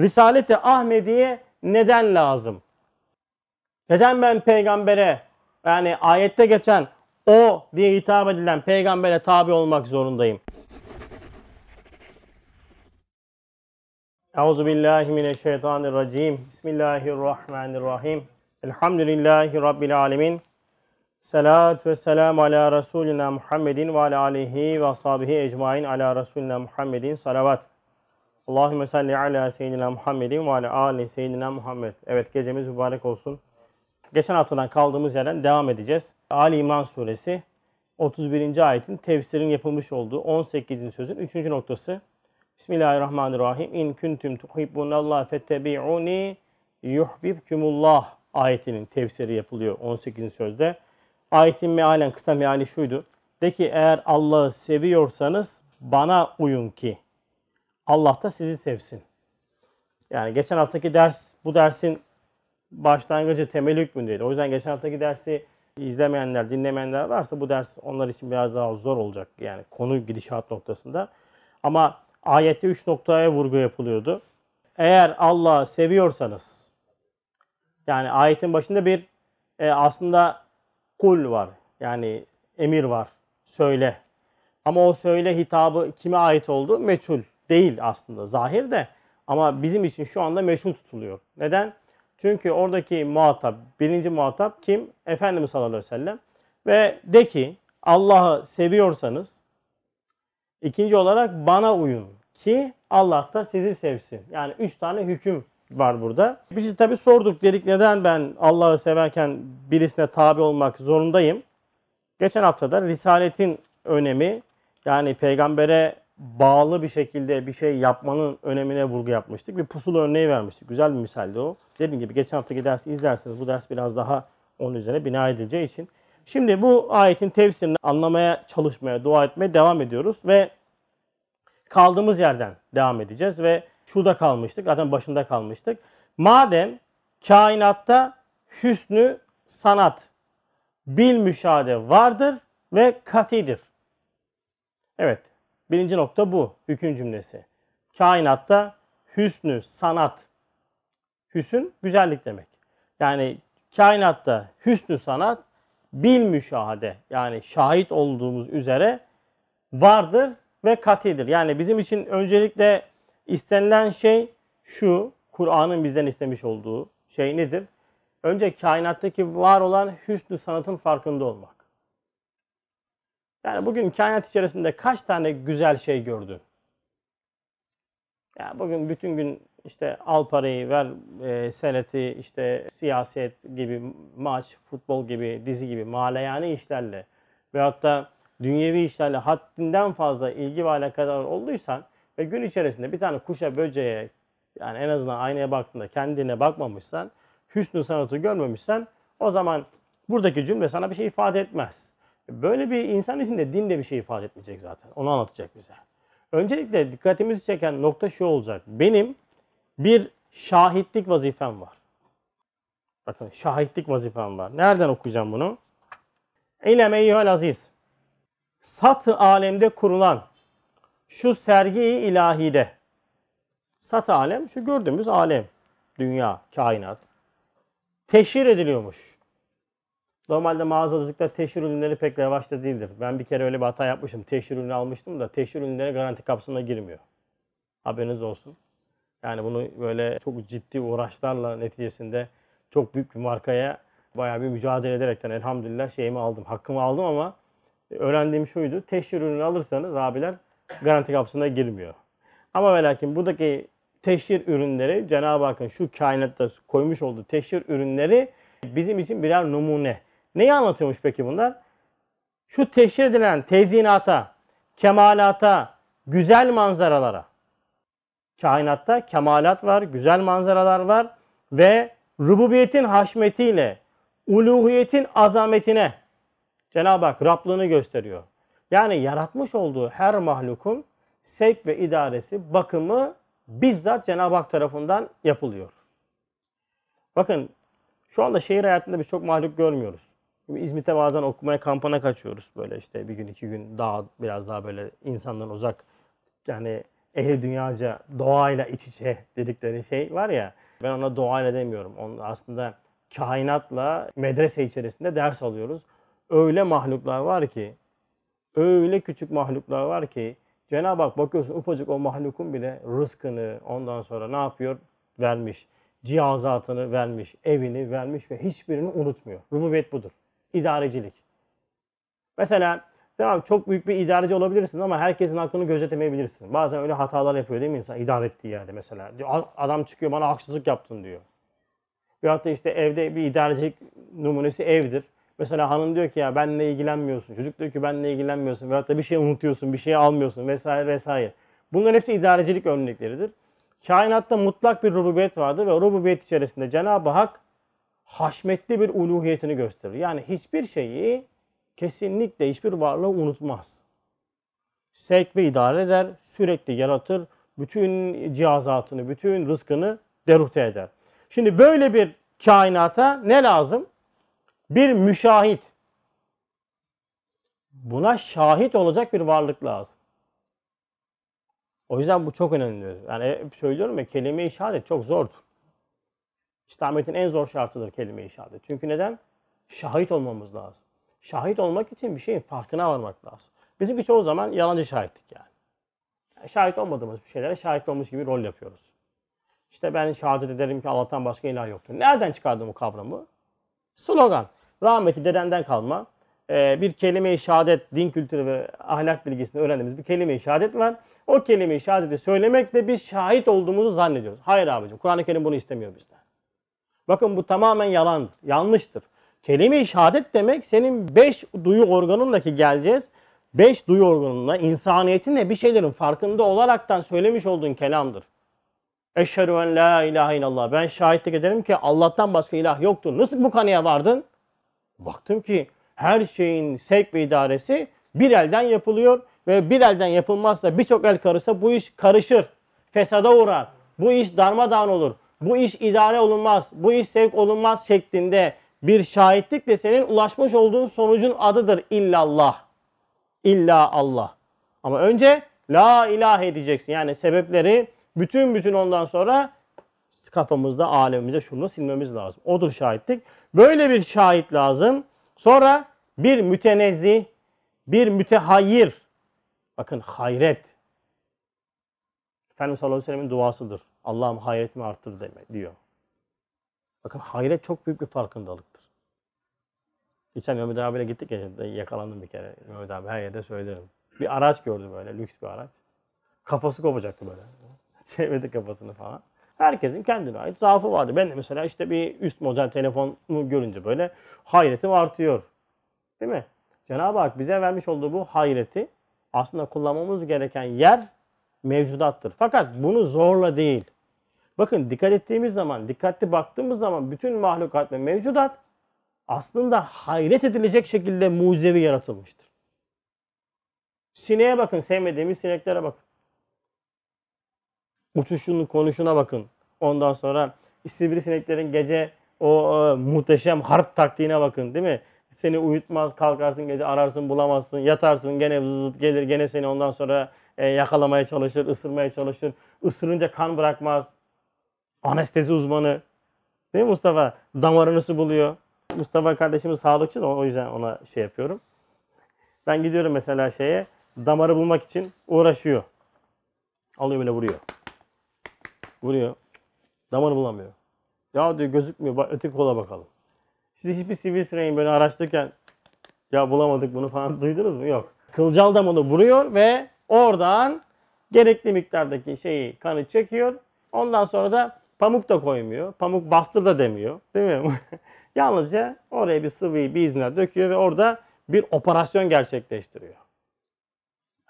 Risaleti Ahmediye neden lazım? Neden ben peygambere yani ayette geçen o diye hitap edilen peygambere tabi olmak zorundayım? Euzu billahi mineşşeytanirracim. Bismillahirrahmanirrahim. Elhamdülillahi rabbil alamin. Salat ve selam ala Resulina Muhammedin ve ala alihi ve ashabihi ecmain ala Resulina Muhammedin salavat. Allahümme salli ala seyyidina Muhammedin ve ala ali seyyidina Muhammed. Evet gecemiz mübarek olsun. Geçen haftadan kaldığımız yerden devam edeceğiz. Ali İmran suresi 31. ayetin tefsirin yapılmış olduğu 18. sözün 3. noktası. Bismillahirrahmanirrahim. İn kuntum tuhibbunallah fettebi'uni yuhbibkumullah ayetinin tefsiri yapılıyor 18. sözde. Ayetin mealen kısa meali şuydu. De ki eğer Allah'ı seviyorsanız bana uyun ki Allah da sizi sevsin. Yani geçen haftaki ders bu dersin başlangıcı temel hükmündeydi. O yüzden geçen haftaki dersi izlemeyenler, dinlemeyenler varsa bu ders onlar için biraz daha zor olacak. Yani konu gidişat noktasında. Ama ayette üç noktaya vurgu yapılıyordu. Eğer Allah'ı seviyorsanız yani ayetin başında bir e, aslında kul var. Yani emir var. Söyle. Ama o söyle hitabı kime ait oldu? Meçhul değil aslında. Zahir de ama bizim için şu anda meşhur tutuluyor. Neden? Çünkü oradaki muhatap, birinci muhatap kim? Efendimiz sallallahu aleyhi ve sellem. Ve de ki Allah'ı seviyorsanız ikinci olarak bana uyun ki Allah da sizi sevsin. Yani üç tane hüküm var burada. Biz tabi sorduk dedik neden ben Allah'ı severken birisine tabi olmak zorundayım? Geçen haftada Risaletin önemi yani peygambere bağlı bir şekilde bir şey yapmanın önemine vurgu yapmıştık. Bir pusula örneği vermiştik. Güzel bir misaldi o. Dediğim gibi geçen haftaki dersi izlerseniz bu ders biraz daha onun üzerine bina edileceği için. Şimdi bu ayetin tefsirini anlamaya, çalışmaya, dua etmeye devam ediyoruz ve kaldığımız yerden devam edeceğiz ve şurada kalmıştık. Zaten başında kalmıştık. Madem kainatta hüsnü sanat, bil müşahede vardır ve katidir. Evet. Birinci nokta bu. Hüküm cümlesi. Kainatta hüsnü, sanat. Hüsün güzellik demek. Yani kainatta hüsnü sanat bil müşahede yani şahit olduğumuz üzere vardır ve katidir. Yani bizim için öncelikle istenilen şey şu, Kur'an'ın bizden istemiş olduğu şey nedir? Önce kainattaki var olan hüsnü sanatın farkında olmak. Yani bugün kainat içerisinde kaç tane güzel şey gördün? Yani bugün bütün gün işte al parayı ver e, seneti işte siyaset gibi maç, futbol gibi, dizi gibi maleyane işlerle veyahut da dünyevi işlerle haddinden fazla ilgi ve alakadar olduysan ve gün içerisinde bir tane kuşa, böceğe yani en azından aynaya baktığında kendine bakmamışsan, hüsnü sanatı görmemişsen o zaman buradaki cümle sana bir şey ifade etmez. Böyle bir insan için de din de bir şey ifade etmeyecek zaten. Onu anlatacak bize. Öncelikle dikkatimizi çeken nokta şu olacak. Benim bir şahitlik vazifem var. Bakın şahitlik vazifem var. Nereden okuyacağım bunu? İlem eyyühel aziz. Satı alemde kurulan şu sergi ilahide. Satı alem şu gördüğümüz alem. Dünya, kainat. Teşhir ediliyormuş. Normalde mağazacılıkta teşhir ürünleri pek revaçta değildir. Ben bir kere öyle bir hata yapmışım. Teşhir ürünü almıştım da teşhir ürünleri garanti kapsamına girmiyor. Haberiniz olsun. Yani bunu böyle çok ciddi uğraşlarla neticesinde çok büyük bir markaya bayağı bir mücadele ederekten elhamdülillah şeyimi aldım. Hakkımı aldım ama öğrendiğim şuydu. Teşhir ürünü alırsanız abiler garanti kapsamına girmiyor. Ama ve lakin buradaki teşhir ürünleri Cenab-ı Hakk'ın şu kainatta koymuş olduğu teşhir ürünleri bizim için birer numune. Neyi anlatıyormuş peki bunlar? Şu teşhir edilen tezinata, kemalata, güzel manzaralara. Kainatta kemalat var, güzel manzaralar var ve rububiyetin haşmetiyle, uluhiyetin azametine Cenab-ı Hak Rablığını gösteriyor. Yani yaratmış olduğu her mahlukun sevk ve idaresi, bakımı bizzat Cenab-ı Hak tarafından yapılıyor. Bakın şu anda şehir hayatında biz çok mahluk görmüyoruz. İzmit'e bazen okumaya kampana kaçıyoruz. Böyle işte bir gün iki gün daha biraz daha böyle insandan uzak yani ehli dünyaca doğayla iç içe dedikleri şey var ya ben ona doğayla demiyorum. Onun aslında kainatla medrese içerisinde ders alıyoruz. Öyle mahluklar var ki öyle küçük mahluklar var ki Cenab-ı Hak bakıyorsun ufacık o mahlukun bile rızkını ondan sonra ne yapıyor? Vermiş. Cihazatını vermiş, evini vermiş ve hiçbirini unutmuyor. Rububiyet budur. İdarecilik. Mesela tamam çok büyük bir idareci olabilirsin ama herkesin hakkını gözetemeyebilirsin. Bazen öyle hatalar yapıyor değil mi insan? İdare ettiği yerde mesela. Adam çıkıyor bana haksızlık yaptın diyor. Veyahut da işte evde bir idarecilik numunesi evdir. Mesela hanım diyor ki ya benle ilgilenmiyorsun. Çocuk diyor ki benle ilgilenmiyorsun. Veyahut da bir şey unutuyorsun, bir şey almıyorsun vesaire vesaire. Bunların hepsi idarecilik örnekleridir. Kainatta mutlak bir rububiyet vardır ve rububiyet içerisinde Cenab-ı Hak haşmetli bir uluhiyetini gösterir. Yani hiçbir şeyi kesinlikle hiçbir varlığı unutmaz. Sevk ve idare eder, sürekli yaratır, bütün cihazatını, bütün rızkını derute eder. Şimdi böyle bir kainata ne lazım? Bir müşahit. Buna şahit olacak bir varlık lazım. O yüzden bu çok önemli. Yani hep söylüyorum ya kelime-i şehadet çok zordur. İslamiyet'in en zor şartıdır kelime-i şehadet. Çünkü neden? Şahit olmamız lazım. Şahit olmak için bir şeyin farkına varmak lazım. Bizim çoğu zaman yalancı şahitlik yani. yani. Şahit olmadığımız bir şeylere şahit olmuş gibi rol yapıyoruz. İşte ben şehadet ederim ki Allah'tan başka ilah yoktur. Nereden çıkardım bu kavramı? Slogan. Rahmeti dedenden kalma. Ee, bir kelime-i şehadet, din kültürü ve ahlak bilgisinde öğrendiğimiz bir kelime-i şehadet var. O kelime-i şehadeti söylemekle biz şahit olduğumuzu zannediyoruz. Hayır abicim, Kur'an-ı Kerim bunu istemiyor bizden. Bakın bu tamamen yalandır, yanlıştır. Kelime-i şehadet demek senin beş duyu organındaki geleceğiz. Beş duyu organında insaniyetinle bir şeylerin farkında olaraktan söylemiş olduğun kelamdır. Eşhedü en la ilahe illallah. Ben şahitlik ederim ki Allah'tan başka ilah yoktur. Nasıl bu kanıya vardın? Baktım ki her şeyin sevk ve idaresi bir elden yapılıyor ve bir elden yapılmazsa birçok el karışsa bu iş karışır. Fesada uğrar. Bu iş darmadağın olur. Bu iş idare olunmaz. Bu iş sevk olunmaz şeklinde bir şahitlik de senin ulaşmış olduğun sonucun adıdır illallah. İlla Allah. Ama önce la ilahe diyeceksin. Yani sebepleri bütün bütün ondan sonra kafamızda, alemimizde şunu silmemiz lazım. Odur şahitlik. Böyle bir şahit lazım. Sonra bir mütenezzi, bir mütehayyir. Bakın hayret. Efendimiz sallallahu aleyhi ve sellem'in duasıdır. Allah'ım hayretimi arttır demek diyor. Bakın hayret çok büyük bir farkındalıktır. Geçen Mehmet abiyle gittik ya yakalandım bir kere. Mehmet abi her yerde söylerim. Bir araç gördü böyle lüks bir araç. Kafası kopacaktı böyle. Çevirdi kafasını falan. Herkesin kendine ait zaafı vardı. Ben de mesela işte bir üst model telefonu görünce böyle hayretim artıyor. Değil mi? Cenab-ı Hak bize vermiş olduğu bu hayreti aslında kullanmamız gereken yer mevcudattır. Fakat bunu zorla değil. Bakın dikkat ettiğimiz zaman, dikkatli baktığımız zaman bütün mahlukat ve mevcudat aslında hayret edilecek şekilde mucizevi yaratılmıştır. Sineğe bakın, sevmediğimiz sineklere bakın. Uçuşunu, konuşuna bakın. Ondan sonra sineklerin gece o e, muhteşem harp taktiğine bakın değil mi? Seni uyutmaz, kalkarsın gece ararsın bulamazsın, yatarsın gene zızıt gelir gene seni ondan sonra e, yakalamaya çalışır, ısırmaya çalışır. Isırınca kan bırakmaz. Anestezi uzmanı. Değil mi Mustafa? Damarını su buluyor. Mustafa kardeşimiz sağlıkçı da o yüzden ona şey yapıyorum. Ben gidiyorum mesela şeye damarı bulmak için uğraşıyor. Alıyor böyle vuruyor. Vuruyor. Damarı bulamıyor. Ya diyor gözükmüyor. Bak, öteki kola bakalım. Siz hiçbir sivil sineğin böyle araştırırken ya bulamadık bunu falan duydunuz mu? Yok. Kılcal damarı vuruyor ve oradan gerekli miktardaki şeyi kanı çekiyor. Ondan sonra da pamuk da koymuyor. Pamuk bastır da demiyor. Değil mi? Yalnızca oraya bir sıvıyı bir izine döküyor ve orada bir operasyon gerçekleştiriyor.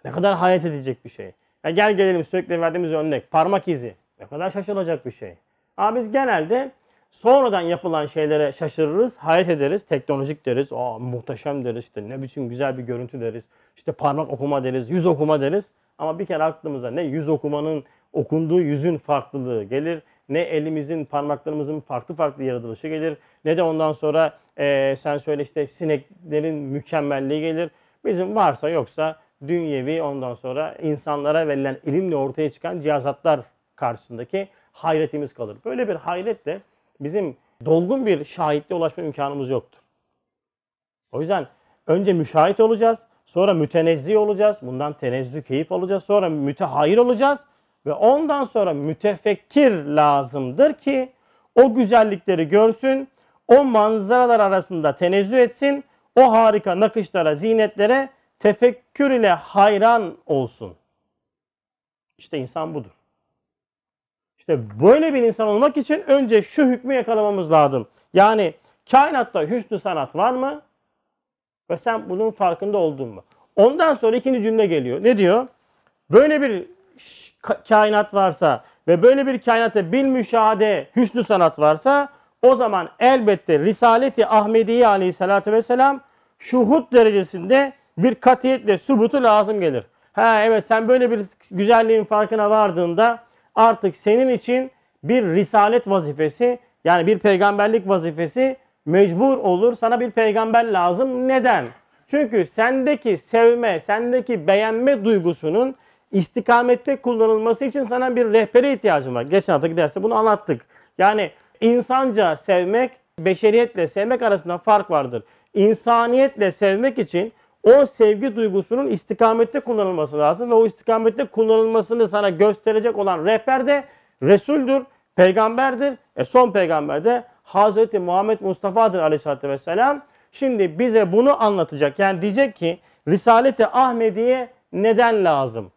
Ne kadar hayat edecek bir şey. Ya gel gelelim sürekli verdiğimiz örnek. Parmak izi. Ne kadar şaşılacak bir şey. Ama biz genelde sonradan yapılan şeylere şaşırırız, hayret ederiz, teknolojik deriz, Aa, muhteşem deriz, işte ne biçim güzel bir görüntü deriz, işte parmak okuma deriz, yüz okuma deriz. Ama bir kere aklımıza ne yüz okumanın okunduğu yüzün farklılığı gelir, ne elimizin, parmaklarımızın farklı farklı yaratılışı gelir, ne de ondan sonra e, sen söyle işte sineklerin mükemmelliği gelir. Bizim varsa yoksa dünyevi ondan sonra insanlara verilen ilimle ortaya çıkan cihazatlar karşısındaki hayretimiz kalır. Böyle bir hayretle bizim dolgun bir şahitliğe ulaşma imkanımız yoktur. O yüzden önce müşahit olacağız, sonra mütenezzih olacağız, bundan tenezzüh keyif alacağız, sonra mütehayir olacağız ve ondan sonra mütefekkir lazımdır ki o güzellikleri görsün, o manzaralar arasında tenezzüh etsin, o harika nakışlara, zinetlere tefekkür ile hayran olsun. İşte insan budur. İşte böyle bir insan olmak için önce şu hükmü yakalamamız lazım. Yani kainatta hüsnü sanat var mı? Ve sen bunun farkında oldun mu? Ondan sonra ikinci cümle geliyor. Ne diyor? Böyle bir kainat varsa ve böyle bir kainatta bil müşahede hüsnü sanat varsa o zaman elbette Risaleti Ahmediye aleyhissalatü vesselam şuhut derecesinde bir katiyetle subutu lazım gelir. Ha evet sen böyle bir güzelliğin farkına vardığında artık senin için bir risalet vazifesi yani bir peygamberlik vazifesi mecbur olur. Sana bir peygamber lazım. Neden? Çünkü sendeki sevme, sendeki beğenme duygusunun istikamette kullanılması için sana bir rehbere ihtiyacın var. Geçen hafta giderse bunu anlattık. Yani insanca sevmek, beşeriyetle sevmek arasında fark vardır. İnsaniyetle sevmek için o sevgi duygusunun istikamette kullanılması lazım ve o istikamette kullanılmasını sana gösterecek olan rehber de Resul'dür, peygamberdir. E son peygamber de Hazreti Muhammed Mustafa'dır aleyhissalatü vesselam. Şimdi bize bunu anlatacak. Yani diyecek ki Risaleti Ahmediye neden lazım?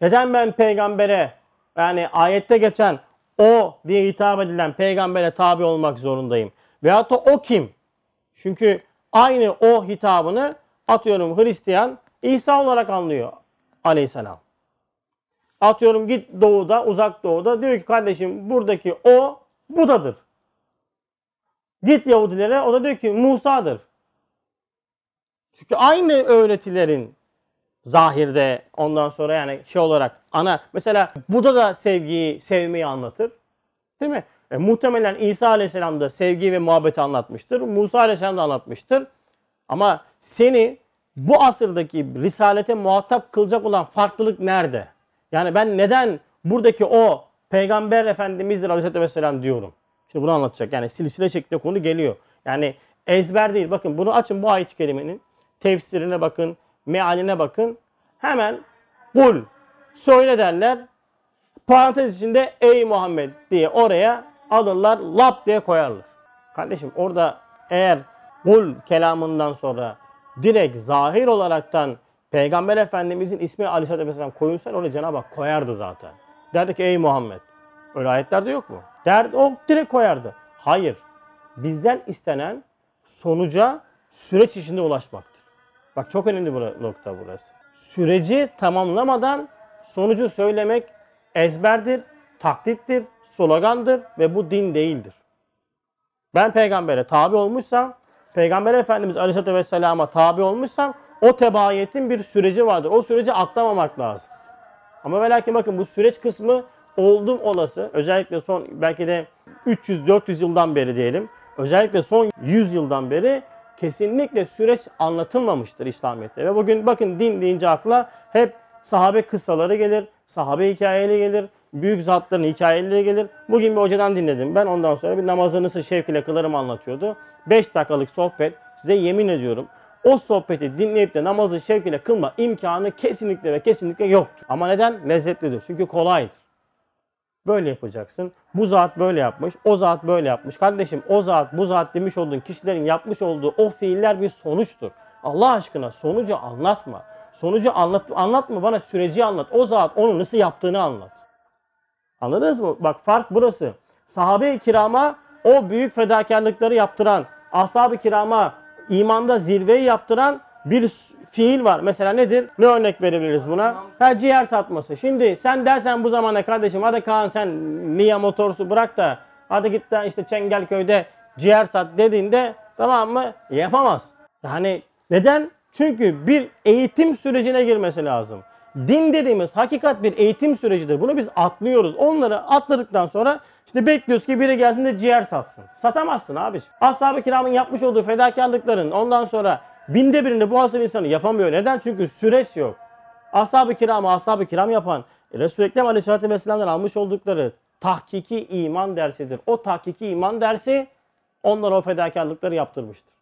Neden ben peygambere yani ayette geçen o diye hitap edilen peygambere tabi olmak zorundayım? Veyahut da o kim? Çünkü aynı o hitabını atıyorum Hristiyan İsa olarak anlıyor aleyhisselam. Atıyorum git doğuda, uzak doğuda diyor ki kardeşim buradaki o Buda'dır. Git Yahudilere o da diyor ki Musa'dır. Çünkü aynı öğretilerin zahirde ondan sonra yani şey olarak ana mesela Buda da sevgiyi, sevmeyi anlatır. Değil mi? E, muhtemelen İsa Aleyhisselam da sevgi ve muhabbeti anlatmıştır. Musa Aleyhisselam da anlatmıştır. Ama seni bu asırdaki risalete muhatap kılacak olan farklılık nerede? Yani ben neden buradaki o peygamber efendimizdir aleyhissalatü vesselam diyorum. Şimdi bunu anlatacak. Yani silsile şeklinde konu geliyor. Yani ezber değil. Bakın bunu açın bu ayet-i kerimenin tefsirine bakın, mealine bakın. Hemen kul söyle derler. Parantez içinde ey Muhammed diye oraya alırlar, lap diye koyarlar. Kardeşim orada eğer kul kelamından sonra direkt zahir olaraktan Peygamber Efendimizin ismi Aleyhisselatü Vesselam koyulsa oraya Cenab-ı Hak koyardı zaten. Derdi ki ey Muhammed. Öyle ayetlerde yok mu? Derdi o direkt koyardı. Hayır. Bizden istenen sonuca süreç içinde ulaşmaktır. Bak çok önemli bu nokta burası. Süreci tamamlamadan sonucu söylemek ezberdir, taklittir, slogandır ve bu din değildir. Ben peygambere tabi olmuşsam, Peygamber Efendimiz Aleyhisselatü Vesselam'a tabi olmuşsam o tebaiyetin bir süreci vardır. O süreci atlamamak lazım. Ama ve bakın bu süreç kısmı oldum olası özellikle son belki de 300-400 yıldan beri diyelim özellikle son 100 yıldan beri kesinlikle süreç anlatılmamıştır İslamiyet'te. Ve bugün bakın din deyince akla hep sahabe kıssaları gelir, sahabe hikayeleri gelir, büyük zatların hikayeleri gelir. Bugün bir hocadan dinledim ben ondan sonra bir namazı nasıl şevk kılarım anlatıyordu. 5 dakikalık sohbet size yemin ediyorum o sohbeti dinleyip de namazı şevk ile kılma imkanı kesinlikle ve kesinlikle yoktur. Ama neden? Lezzetlidir. Çünkü kolaydır. Böyle yapacaksın. Bu zat böyle yapmış, o zat böyle yapmış. Kardeşim o zat, bu zat demiş olduğun kişilerin yapmış olduğu o fiiller bir sonuçtur. Allah aşkına sonucu anlatma. Sonucu anlat, anlatma bana süreci anlat. O zat onu nasıl yaptığını anlat. Anladınız mı? Bak fark burası. Sahabe-i kirama o büyük fedakarlıkları yaptıran, ashab-ı kirama imanda zirveyi yaptıran bir fiil var. Mesela nedir? Ne örnek verebiliriz buna? Ha ciğer satması. Şimdi sen dersen bu zamana kardeşim hadi Kaan sen Nia Motors'u bırak da hadi git de işte Çengelköy'de ciğer sat dediğinde tamam mı? Yapamaz. Yani neden? Çünkü bir eğitim sürecine girmesi lazım. Din dediğimiz hakikat bir eğitim sürecidir. Bunu biz atlıyoruz. Onları atladıktan sonra işte bekliyoruz ki biri gelsin de ciğer satsın. Satamazsın abi. Ashab-ı kiramın yapmış olduğu fedakarlıkların ondan sonra binde birinde bu asıl insanı yapamıyor. Neden? Çünkü süreç yok. Ashab-ı kiramı ashab-ı kiram yapan e, Resul-i Ekrem Aleyhisselatü Vesselam'dan almış oldukları tahkiki iman dersidir. O tahkiki iman dersi onlara o fedakarlıkları yaptırmıştır.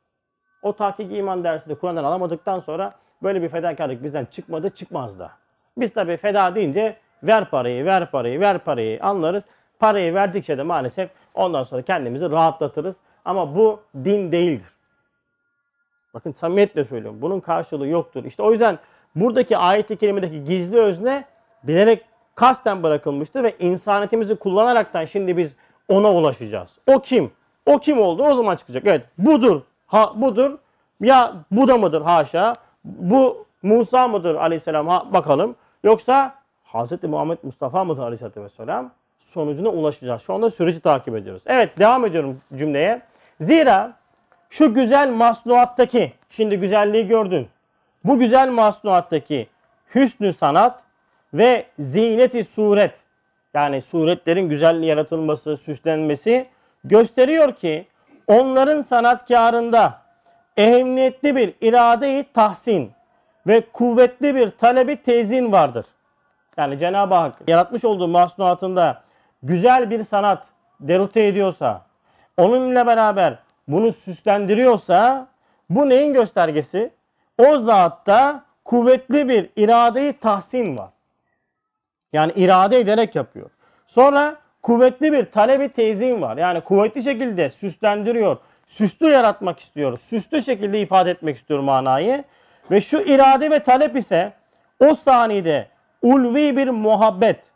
O tahkiki iman dersini Kur'an'dan alamadıktan sonra böyle bir fedakarlık bizden çıkmadı, çıkmaz da. Biz tabii feda deyince ver parayı, ver parayı, ver parayı anlarız. Parayı verdikçe de maalesef ondan sonra kendimizi rahatlatırız. Ama bu din değildir. Bakın samimiyetle söylüyorum. Bunun karşılığı yoktur. İşte o yüzden buradaki ayet-i kerimedeki gizli özne bilerek kasten bırakılmıştı ve insaniyetimizi kullanaraktan şimdi biz ona ulaşacağız. O kim? O kim oldu? O zaman çıkacak. Evet budur. Ha, budur. Ya bu da mıdır haşa? Bu Musa mıdır aleyhisselam? Ha, bakalım. Yoksa Hz. Muhammed Mustafa mıdır aleyhisselatü vesselam? Sonucuna ulaşacağız. Şu anda süreci takip ediyoruz. Evet devam ediyorum cümleye. Zira şu güzel masnuattaki, şimdi güzelliği gördün. Bu güzel masnuattaki hüsnü sanat ve ziyneti suret yani suretlerin güzel yaratılması, süslenmesi gösteriyor ki onların sanatkarında ehemmiyetli bir irade-i tahsin ve kuvvetli bir talebi tezin vardır. Yani Cenab-ı Hak yaratmış olduğu masnuatında güzel bir sanat derute ediyorsa, onunla beraber bunu süslendiriyorsa bu neyin göstergesi? O zatta kuvvetli bir irade-i tahsin var. Yani irade ederek yapıyor. Sonra kuvvetli bir talebi tezin var. Yani kuvvetli şekilde süslendiriyor. Süslü yaratmak istiyor. Süslü şekilde ifade etmek istiyor manayı. Ve şu irade ve talep ise o saniyede ulvi bir muhabbet.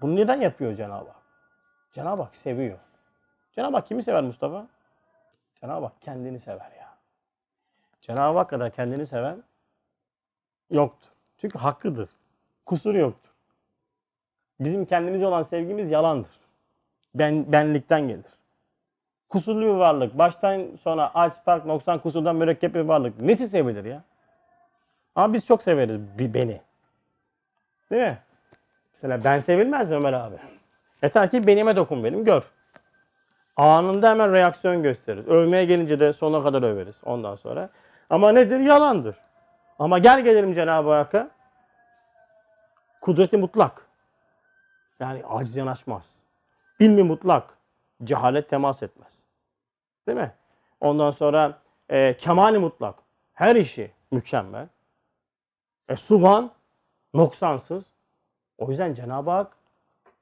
Bunu neden yapıyor Cenab-ı Hak? Cenab-ı Hak seviyor. Cenab-ı Hak kimi sever Mustafa? Cenab-ı Hak kendini sever ya. Cenab-ı Hak kadar kendini seven yoktur. Çünkü hakkıdır. Kusuru yoktur. Bizim kendimize olan sevgimiz yalandır. Ben, benlikten gelir. Kusurlu bir varlık. Baştan sona aç, fark, noksan, kusurdan mürekkep bir varlık. Nesi sevilir ya? Ama biz çok severiz beni. Değil mi? Mesela ben sevilmez mi Ömer abi? Yeter ki benime dokun benim gör. Anında hemen reaksiyon gösteririz. Övmeye gelince de sonuna kadar överiz ondan sonra. Ama nedir? Yalandır. Ama gel gelelim Cenab-ı Hakk'a. Kudreti mutlak. Yani aciz yanaşmaz. İlmi mutlak. Cehalet temas etmez. Değil mi? Ondan sonra e, kemali mutlak. Her işi mükemmel. E, subhan noksansız. O yüzden Cenab-ı Hak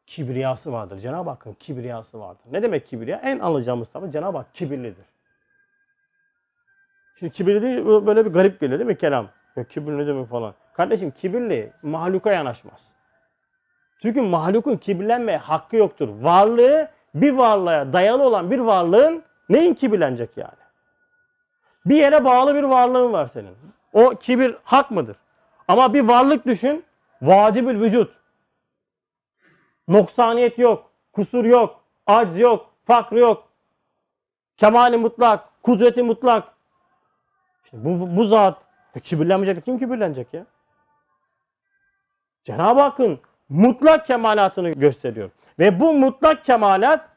kibriyası vardır. Cenab-ı Hakk'ın kibriyası vardır. Ne demek kibriya? En alacağımız tabi Cenab-ı Hak kibirlidir. Şimdi kibirli böyle bir garip geliyor değil mi kelam? Ya kibir ne demek falan. Kardeşim kibirli mahluka yanaşmaz. Çünkü mahlukun kibirlenmeye hakkı yoktur. Varlığı bir varlığa dayalı olan bir varlığın neyin kibirlenecek yani? Bir yere bağlı bir varlığın var senin. O kibir hak mıdır? Ama bir varlık düşün. Vacibül vücut. Noksaniyet yok. Kusur yok. Acz yok. Fakr yok. Kemali mutlak. Kudreti mutlak. İşte bu, bu zat e, kibirlenmeyecek. Kim kibirlenecek ya? Cenab-ı Hakk'ın mutlak kemalatını gösteriyor. Ve bu mutlak kemalat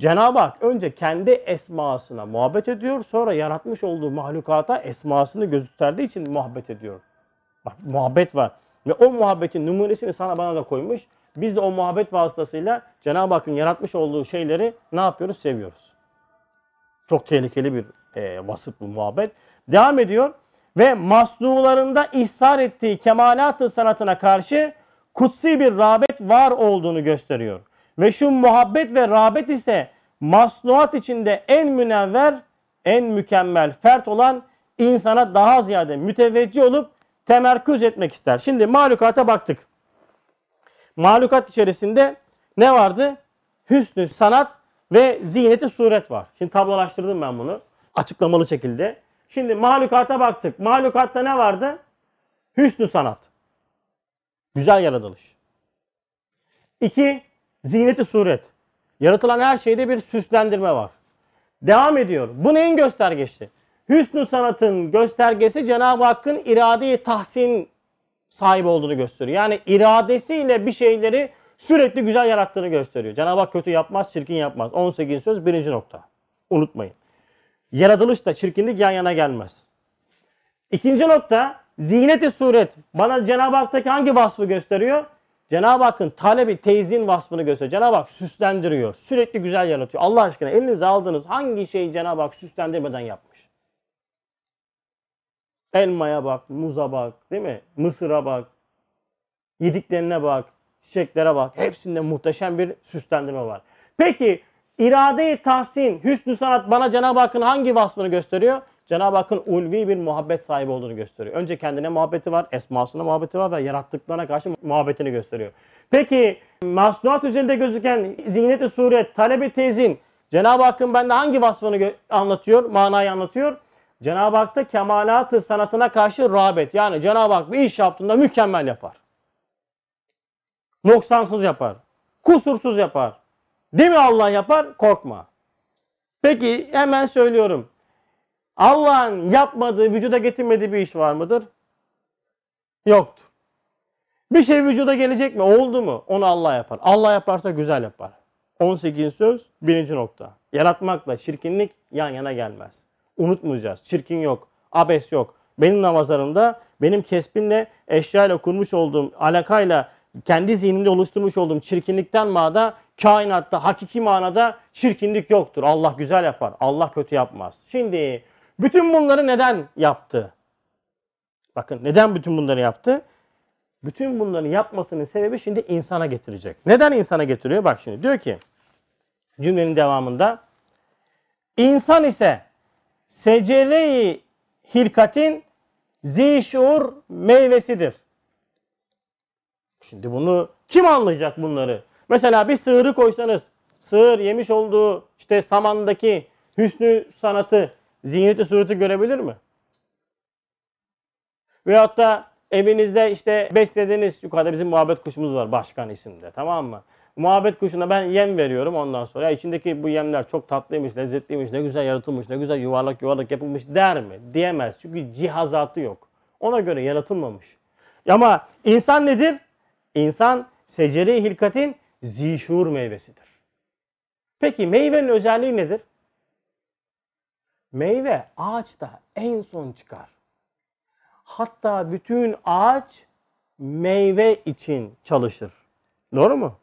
Cenab-ı Hak önce kendi esmasına muhabbet ediyor. Sonra yaratmış olduğu mahlukata esmasını gösterdiği için muhabbet ediyor. Bak muhabbet var. Ve o muhabbetin numunesini sana bana da koymuş. Biz de o muhabbet vasıtasıyla Cenab-ı Hakk'ın yaratmış olduğu şeyleri ne yapıyoruz? Seviyoruz. Çok tehlikeli bir e, vasıf bu muhabbet. Devam ediyor. Ve masnularında ihsar ettiği kemalat sanatına karşı kutsi bir rağbet var olduğunu gösteriyor. Ve şu muhabbet ve rağbet ise masnuat içinde en münevver, en mükemmel fert olan insana daha ziyade müteveccih olup temerküz etmek ister. Şimdi mahlukata baktık. Mahlukat içerisinde ne vardı? Hüsnü sanat ve ziyneti suret var. Şimdi tablolaştırdım ben bunu açıklamalı şekilde. Şimdi mahlukata baktık. Mahlukatta ne vardı? Hüsnü sanat. Güzel yaratılış. İki, ziyneti suret. Yaratılan her şeyde bir süslendirme var. Devam ediyor. Bu neyin göstergesi? Hüsnü sanatın göstergesi Cenab-ı Hakk'ın iradeyi tahsin sahibi olduğunu gösteriyor. Yani iradesiyle bir şeyleri sürekli güzel yarattığını gösteriyor. Cenab-ı Hak kötü yapmaz, çirkin yapmaz. 18 söz birinci nokta. Unutmayın. Yaratılışta çirkinlik yan yana gelmez. İkinci nokta ziyneti suret. Bana Cenab-ı Hak'taki hangi vasfı gösteriyor? Cenab-ı Hakk'ın talebi teyzin vasfını gösteriyor. Cenab-ı Hak süslendiriyor. Sürekli güzel yaratıyor. Allah aşkına elinize aldığınız hangi şeyi Cenab-ı Hak süslendirmeden yapmış? Elmaya bak, muza bak, değil mi? Mısıra bak, yediklerine bak, çiçeklere bak. Hepsinde muhteşem bir süslendirme var. Peki irade-i tahsin, hüsnü sanat bana Cenab-ı Hakk'ın hangi vasfını gösteriyor? Cenab-ı Hakk'ın ulvi bir muhabbet sahibi olduğunu gösteriyor. Önce kendine muhabbeti var, esmasına muhabbeti var ve yarattıklarına karşı muhabbetini gösteriyor. Peki masnuat üzerinde gözüken ziynet-i suret, talep-i tezin Cenab-ı Hakk'ın bende hangi vasfını anlatıyor, manayı anlatıyor? Cenab-ı Hak'ta kemalat-ı sanatına karşı rağbet. Yani Cenab-ı Hak bir iş yaptığında mükemmel yapar. Noksansız yapar. Kusursuz yapar. Değil mi Allah yapar? Korkma. Peki hemen söylüyorum. Allah'ın yapmadığı, vücuda getirmediği bir iş var mıdır? Yoktur. Bir şey vücuda gelecek mi? Oldu mu? Onu Allah yapar. Allah yaparsa güzel yapar. 18 söz, birinci nokta. Yaratmakla çirkinlik yan yana gelmez. Unutmayacağız. Çirkin yok. Abes yok. Benim namazlarımda benim kesbimle eşyayla kurmuş olduğum alakayla kendi zihnimde oluşturmuş olduğum çirkinlikten mağda kainatta hakiki manada çirkinlik yoktur. Allah güzel yapar. Allah kötü yapmaz. Şimdi bütün bunları neden yaptı? Bakın neden bütün bunları yaptı? Bütün bunları yapmasının sebebi şimdi insana getirecek. Neden insana getiriyor? Bak şimdi diyor ki cümlenin devamında insan ise secere-i hilkatin zişur meyvesidir. Şimdi bunu kim anlayacak bunları? Mesela bir sığırı koysanız sığır yemiş olduğu işte samandaki hüsnü sanatı, ziyneti sureti görebilir mi? Veyahut da evinizde işte beslediğiniz yukarıda bizim muhabbet kuşumuz var başkan isimde tamam mı? Muhabbet kuşuna ben yem veriyorum ondan sonra içindeki bu yemler çok tatlıymış, lezzetliymiş, ne güzel yaratılmış, ne güzel yuvarlak yuvarlak yapılmış der mi? Diyemez. Çünkü cihazatı yok. Ona göre yaratılmamış. Ama insan nedir? İnsan secere-i hilkatin zişur meyvesidir. Peki meyvenin özelliği nedir? Meyve ağaçta en son çıkar. Hatta bütün ağaç meyve için çalışır. Doğru mu?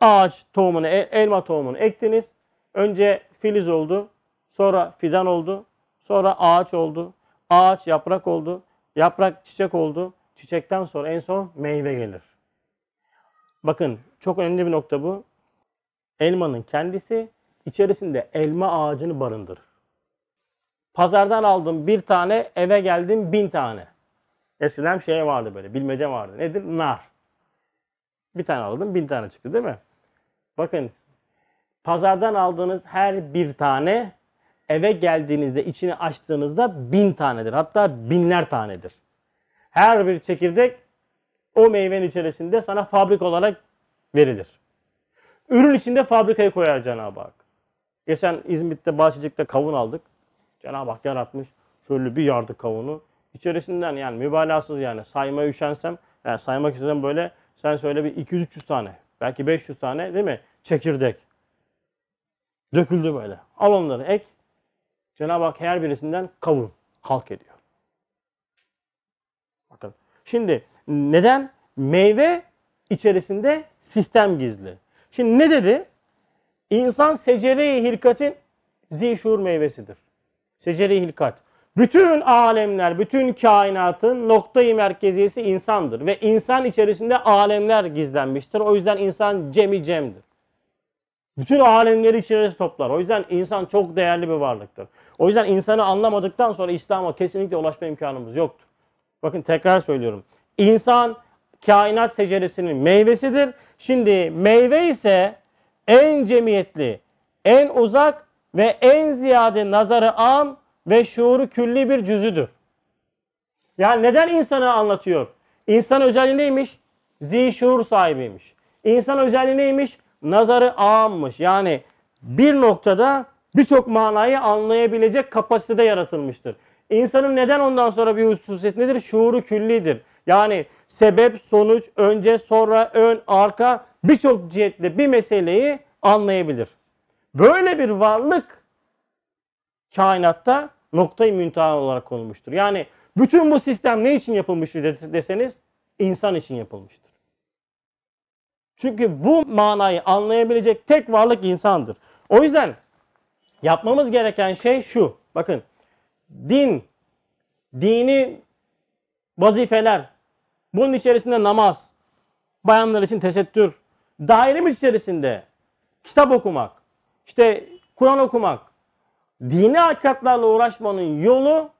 Ağaç tohumunu, e- elma tohumunu ektiniz. Önce filiz oldu, sonra fidan oldu, sonra ağaç oldu. Ağaç yaprak oldu, yaprak çiçek oldu. Çiçekten sonra en son meyve gelir. Bakın çok önemli bir nokta bu. Elmanın kendisi içerisinde elma ağacını barındırır. Pazardan aldım bir tane, eve geldim bin tane. Eskiden şey vardı böyle, bilmece vardı. Nedir? Nar. Bir tane aldım, bin tane çıktı değil mi? Bakın, pazardan aldığınız her bir tane eve geldiğinizde, içini açtığınızda bin tanedir. Hatta binler tanedir. Her bir çekirdek o meyvenin içerisinde sana fabrik olarak verilir. Ürün içinde fabrikayı koyar Cenab-ı Hak. Geçen İzmit'te Bahçecik'te kavun aldık. Cenab-ı Hak yaratmış. Şöyle bir yardı kavunu. İçerisinden yani mübalağasız yani saymaya üşensem, yani saymak istesem böyle sen söyle bir 200-300 tane, belki 500 tane değil mi? Çekirdek. Döküldü böyle. Al onları ek. Cenab-ı Hak her birisinden kavun halk ediyor. Bakın. Şimdi neden? Meyve içerisinde sistem gizli. Şimdi ne dedi? İnsan secere-i hilkatin zişur meyvesidir. Secere-i hilkat. Bütün alemler, bütün kainatın noktayı merkeziyesi insandır. Ve insan içerisinde alemler gizlenmiştir. O yüzden insan cemi cemdir. Bütün alemleri içerisinde toplar. O yüzden insan çok değerli bir varlıktır. O yüzden insanı anlamadıktan sonra İslam'a kesinlikle ulaşma imkanımız yoktur. Bakın tekrar söylüyorum. İnsan kainat seceresinin meyvesidir. Şimdi meyve ise en cemiyetli, en uzak ve en ziyade nazarı am ve şuuru külli bir cüzüdür. Yani neden insanı anlatıyor? İnsan özelliği neymiş? Zişur sahibiymiş. İnsan özelliği neymiş? Nazarı ammış. Yani bir noktada birçok manayı anlayabilecek kapasitede yaratılmıştır. İnsanın neden ondan sonra bir hususiyet nedir? Şuuru küllidir. Yani sebep, sonuç, önce, sonra, ön, arka birçok cihetle bir meseleyi anlayabilir. Böyle bir varlık kainatta noktayı müntaha olarak konulmuştur. Yani Bütün bu sistem ne için yapılmıştır deseniz insan için yapılmıştır. Çünkü bu manayı anlayabilecek tek varlık insandır. O yüzden yapmamız gereken şey şu. Bakın din, dini vazifeler, bunun içerisinde namaz, bayanlar için tesettür, dairemiz içerisinde kitap okumak, işte Kur'an okumak, dini hakikatlarla uğraşmanın yolu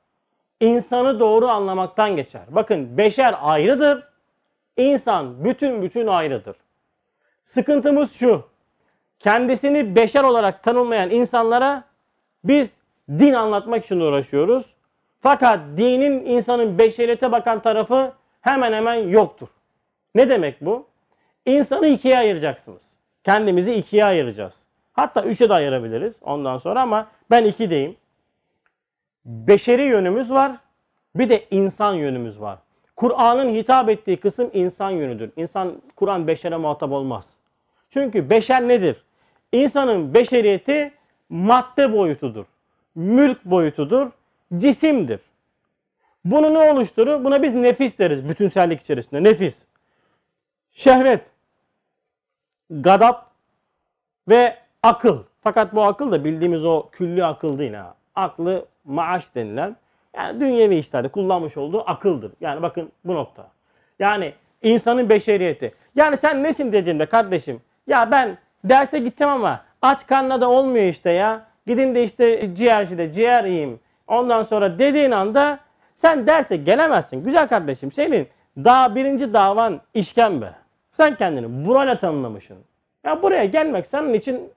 insanı doğru anlamaktan geçer. Bakın beşer ayrıdır, insan bütün bütün ayrıdır. Sıkıntımız şu, kendisini beşer olarak tanımlayan insanlara biz din anlatmak için uğraşıyoruz. Fakat dinin insanın beşeriyete bakan tarafı hemen hemen yoktur. Ne demek bu? İnsanı ikiye ayıracaksınız. Kendimizi ikiye ayıracağız. Hatta üçe de ayırabiliriz ondan sonra ama ben iki deyim. Beşeri yönümüz var. Bir de insan yönümüz var. Kur'an'ın hitap ettiği kısım insan yönüdür. İnsan, Kur'an beşere muhatap olmaz. Çünkü beşer nedir? İnsanın beşeriyeti madde boyutudur. Mülk boyutudur. Cisimdir. Bunu ne oluşturur? Buna biz nefis deriz bütünsellik içerisinde. Nefis. Şehvet. Gadap ve akıl. Fakat bu akıl da bildiğimiz o külli akıl değil ha. Aklı maaş denilen yani dünyevi işlerde kullanmış olduğu akıldır. Yani bakın bu nokta. Yani insanın beşeriyeti. Yani sen nesin dediğinde kardeşim ya ben derse gideceğim ama aç karnına da olmuyor işte ya. Gidin de işte ciğercide ciğer yiyeyim. Ondan sonra dediğin anda sen derse gelemezsin. Güzel kardeşim senin daha birinci davan işkembe. Sen kendini burayla tanımlamışsın. Ya buraya gelmek senin için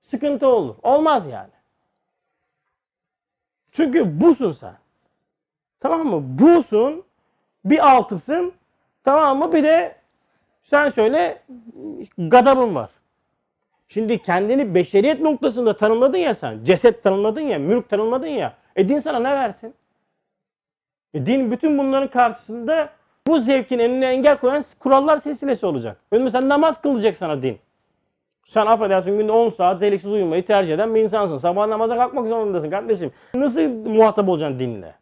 sıkıntı olur. Olmaz yani. Çünkü busun sen. Tamam mı? Busun. Bir altısın. Tamam mı? Bir de sen söyle gadabın var. Şimdi kendini beşeriyet noktasında tanımladın ya sen. Ceset tanımladın ya, mülk tanımladın ya. E din sana ne versin? E din bütün bunların karşısında bu zevkin önüne engel koyan kurallar silsilesi olacak. Mesela namaz kılacak sana din. Sen affedersin günde 10 saat deliksiz uyumayı tercih eden bir insansın. Sabah namaza kalkmak zorundasın kardeşim. Nasıl muhatap olacaksın dinle?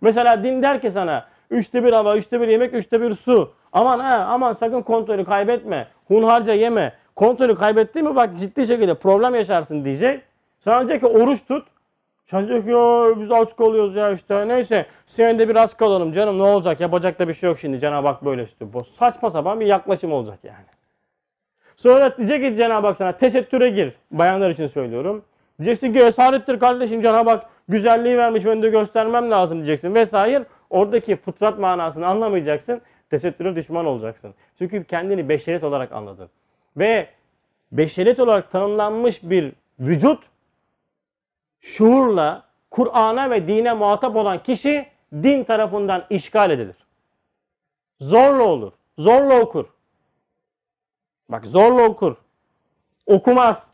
Mesela din der ki sana üçte bir hava, üçte bir yemek, üçte bir su. Aman ha, aman sakın kontrolü kaybetme. Hunharca yeme. Kontrolü kaybettin mi bak ciddi şekilde problem yaşarsın diyecek. Sana diyecek ki oruç tut. Sen diyor ki ya biz aç kalıyoruz ya işte neyse sen de biraz kalalım canım ne olacak yapacak da bir şey yok şimdi Cenab-ı Hak böyle istiyor. Bu saçma sapan bir yaklaşım olacak yani. Sonra diyecek ki Cenab-ı Hak sana tesettüre gir. Bayanlar için söylüyorum. Diyeceksin ki esarettir kardeşim Cenab-ı Hak güzelliği vermiş ben de göstermem lazım diyeceksin vesaire. Oradaki fıtrat manasını anlamayacaksın. Tesettüre düşman olacaksın. Çünkü kendini beşeriyet olarak anladın. Ve beşeriyet olarak tanımlanmış bir vücut şuurla Kur'an'a ve dine muhatap olan kişi din tarafından işgal edilir. Zorla olur. Zorla okur. Bak zorla okur. Okumaz.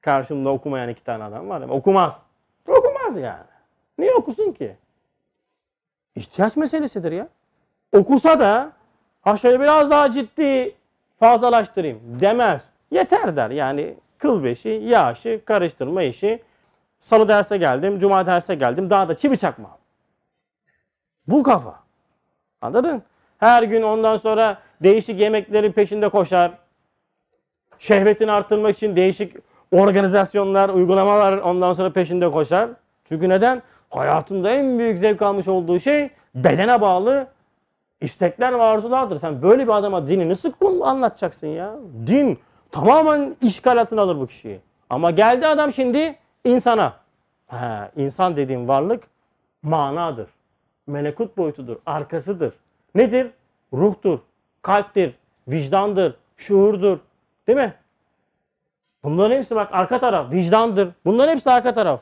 Karşımda okumayan iki tane adam var. Okumaz. Okumaz yani. Niye okusun ki? İhtiyaç meselesidir ya. Okusa da ha şöyle biraz daha ciddi fazlalaştırayım demez. Yeter der yani kıl beşi, yağışı, karıştırma işi. Salı derse geldim, cuma derse geldim. Daha da çivi çakma. Bu kafa. Anladın? Her gün ondan sonra değişik yemeklerin peşinde koşar. Şehvetini arttırmak için değişik organizasyonlar, uygulamalar ondan sonra peşinde koşar. Çünkü neden? Hayatında en büyük zevk almış olduğu şey bedene bağlı istekler ve arzulardır. Sen böyle bir adama dini nasıl anlatacaksın ya? Din tamamen işgal altına alır bu kişiyi. Ama geldi adam şimdi insana. He, insan dediğim varlık manadır. Melekut boyutudur, arkasıdır. Nedir? Ruhtur, kalptir, vicdandır, şuurdur. Değil mi? Bunların hepsi bak arka taraf, vicdandır. Bunların hepsi arka taraf.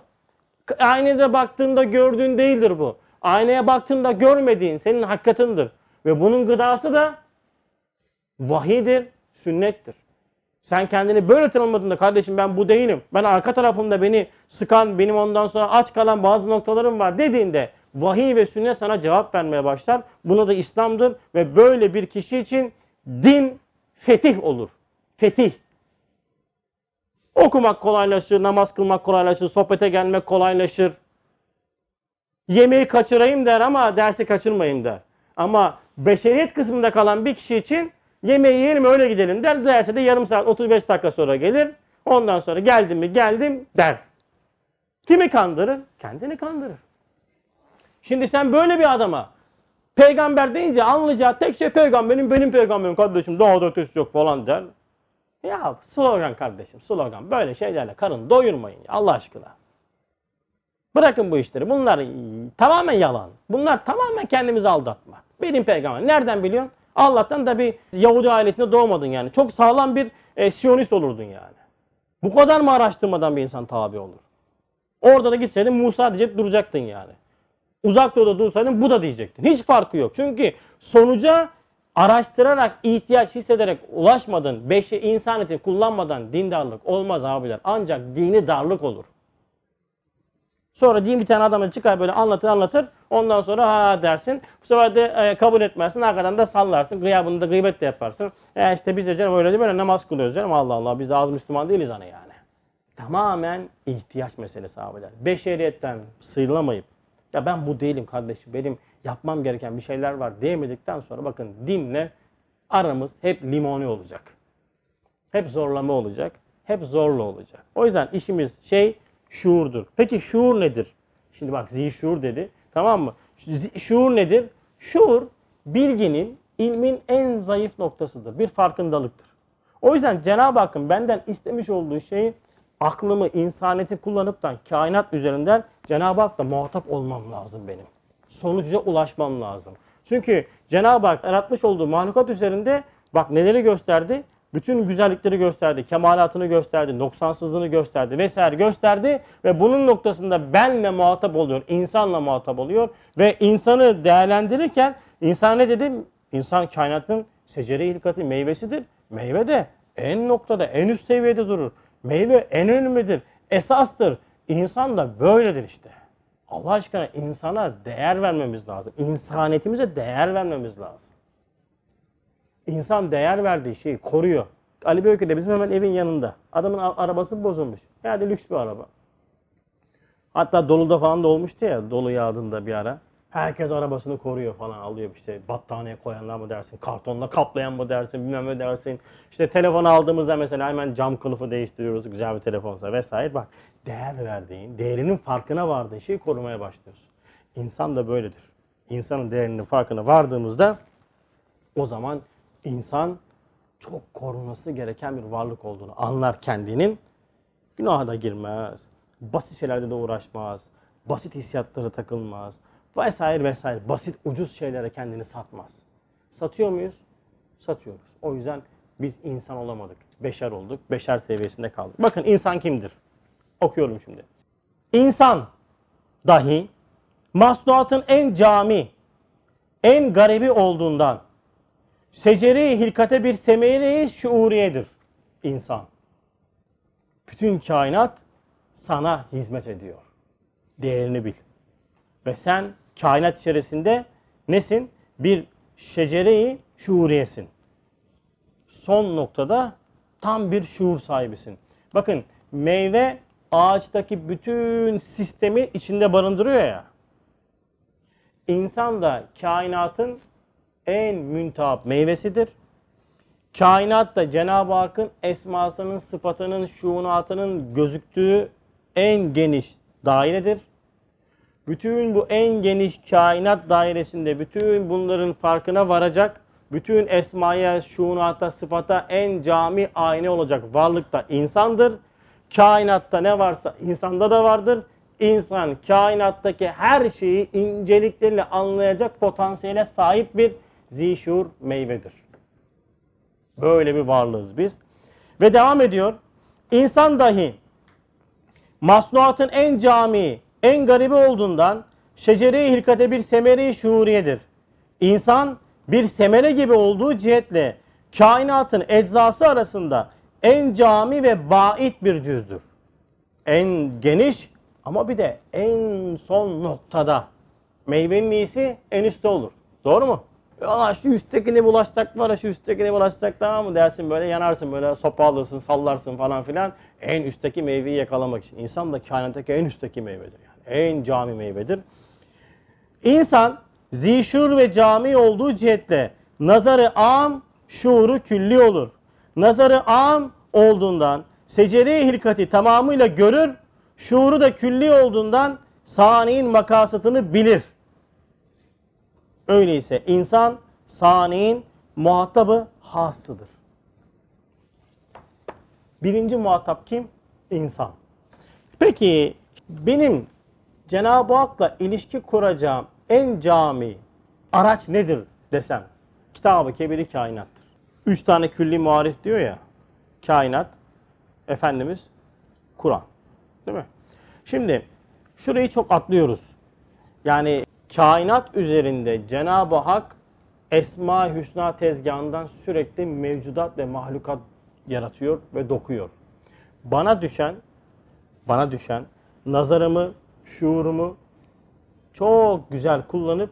Aynada baktığında gördüğün değildir bu. Aynaya baktığında görmediğin senin hakikatindir. Ve bunun gıdası da vahidir, sünnettir. Sen kendini böyle tanımladığında kardeşim ben bu değilim. Ben arka tarafımda beni sıkan, benim ondan sonra aç kalan bazı noktalarım var dediğinde vahiy ve sünnet sana cevap vermeye başlar. Buna da İslam'dır ve böyle bir kişi için din fetih olur. Fetih. Okumak kolaylaşır, namaz kılmak kolaylaşır, sohbete gelmek kolaylaşır. Yemeği kaçırayım der ama dersi kaçırmayayım der. Ama beşeriyet kısmında kalan bir kişi için yemeği yiyelim öyle gidelim der. Derse de yarım saat 35 dakika sonra gelir. Ondan sonra geldim mi geldim der. Kimi kandırır? Kendini kandırır. Şimdi sen böyle bir adama peygamber deyince anlayacağı tek şey peygamberin benim peygamberim kardeşim daha da ötesi yok falan der. Ya slogan kardeşim slogan böyle şeylerle karın doyurmayın Allah aşkına. Bırakın bu işleri. Bunlar tamamen yalan. Bunlar tamamen kendimizi aldatma. Benim peygamber. Nereden biliyorsun? Allah'tan da bir Yahudi ailesinde doğmadın yani. Çok sağlam bir e, Siyonist olurdun yani. Bu kadar mı araştırmadan bir insan tabi olur? Orada da gitseydin Musa diyecek duracaktın yani. Uzak doğuda dursaydın bu da diyecektin. Hiç farkı yok. Çünkü sonuca araştırarak, ihtiyaç hissederek ulaşmadın. Beşi insan eti kullanmadan dindarlık olmaz abiler. Ancak dini darlık olur. Sonra din bir tane adamı çıkar böyle anlatır anlatır. Ondan sonra ha dersin. Bu sefer de e, kabul etmezsin. Arkadan da sallarsın. Gıyabında gıybet de yaparsın. E işte biz de canım öyle değil böyle namaz kılıyoruz canım. Allah Allah biz de az Müslüman değiliz hani yani. Tamamen ihtiyaç meselesi abiler. Beşeriyetten sıyrılamayıp ya ben bu değilim kardeşim benim yapmam gereken bir şeyler var diyemedikten sonra bakın dinle aramız hep limoni olacak. Hep zorlama olacak. Hep zorla olacak. O yüzden işimiz şey şuurdur. Peki şuur nedir? Şimdi bak zişuur dedi. Tamam mı? Şuur nedir? Şuur bilginin, ilmin en zayıf noktasıdır. Bir farkındalıktır. O yüzden Cenab-ı Hakk'ın benden istemiş olduğu şeyi aklımı, insaniyeti kullanıp da kainat üzerinden Cenab-ı Hak'la muhatap olmam lazım benim. Sonuca ulaşmam lazım. Çünkü Cenab-ı Hak yaratmış olduğu mahlukat üzerinde bak neleri gösterdi? Bütün güzellikleri gösterdi, kemalatını gösterdi, noksansızlığını gösterdi vesaire gösterdi ve bunun noktasında benle muhatap oluyor, insanla muhatap oluyor ve insanı değerlendirirken insan ne dedim? İnsan kainatın secere hilkati meyvesidir. Meyve de en noktada, en üst seviyede durur. Meyve en önemlidir, esastır. İnsan da böyledir işte. Allah aşkına insana değer vermemiz lazım. İnsaniyetimize değer vermemiz lazım. İnsan değer verdiği şeyi koruyor. Ali Beyköy'de bizim hemen evin yanında. Adamın arabası bozulmuş. Yani lüks bir araba. Hatta doluda falan da olmuştu ya dolu yağdığında bir ara. Herkes arabasını koruyor falan alıyor işte battaniye koyanlar mı dersin, kartonla kaplayan mı dersin, bilmem ne dersin. İşte telefon aldığımızda mesela hemen cam kılıfı değiştiriyoruz güzel bir telefonsa vesaire. Bak değer verdiğin, değerinin farkına vardığın şeyi korumaya başlıyorsun. İnsan da böyledir. İnsanın değerinin farkına vardığımızda o zaman insan çok korunması gereken bir varlık olduğunu anlar kendinin. Günaha da girmez. Basit şeylerde de uğraşmaz. Basit hissiyatlara takılmaz. Vesaire vesaire. Basit ucuz şeylere kendini satmaz. Satıyor muyuz? Satıyoruz. O yüzden biz insan olamadık. Beşer olduk. Beşer seviyesinde kaldık. Bakın insan kimdir? Okuyorum şimdi. İnsan dahi masnuatın en cami, en garibi olduğundan seceri hilkate bir semeri şuuriyedir insan. Bütün kainat sana hizmet ediyor. Değerini bil. Ve sen kainat içerisinde nesin? Bir şecere-i şuuriyesin. Son noktada tam bir şuur sahibisin. Bakın meyve ağaçtaki bütün sistemi içinde barındırıyor ya. İnsan da kainatın en müntahap meyvesidir. Kainat da Cenab-ı Hakk'ın esmasının, sıfatının, şuunatının gözüktüğü en geniş dairedir. Bütün bu en geniş kainat dairesinde bütün bunların farkına varacak, bütün esmaya, şuunata, sıfata en cami ayna olacak varlık da insandır. Kainatta ne varsa insanda da vardır. İnsan kainattaki her şeyi incelikleriyle anlayacak potansiyele sahip bir zişur meyvedir. Böyle bir varlığız biz. Ve devam ediyor. İnsan dahi masnuatın en cami, en garibi olduğundan şecere-i hilkate bir semere-i şuuriyedir. İnsan bir semere gibi olduğu cihetle kainatın eczası arasında en cami ve bait bir cüzdür. En geniş ama bir de en son noktada. Meyvenin iyisi en üstte olur. Doğru mu? Ya şu üsttekine bulaşacak var ya şu üsttekine bulaşacak tamam mı dersin böyle yanarsın böyle sopa alırsın sallarsın falan filan. En üstteki meyveyi yakalamak için. İnsan da kainattaki en üstteki meyvedir yani. En cami meyvedir. İnsan zişur ve cami olduğu cihetle nazarı am, şuuru külli olur. Nazarı am olduğundan secere hilkati tamamıyla görür, şuuru da külli olduğundan saniyin makasatını bilir. Öyleyse insan saniyin muhatabı hassıdır. Birinci muhatap kim? İnsan. Peki benim Cenab-ı Hak'la ilişki kuracağım en cami araç nedir desem? Kitab-ı Kebiri kainattır. Üç tane külli muarif diyor ya. Kainat, Efendimiz, Kur'an. Değil mi? Şimdi şurayı çok atlıyoruz. Yani kainat üzerinde Cenab-ı Hak Esma Hüsna tezgahından sürekli mevcudat ve mahlukat yaratıyor ve dokuyor. Bana düşen bana düşen nazarımı, şuurumu çok güzel kullanıp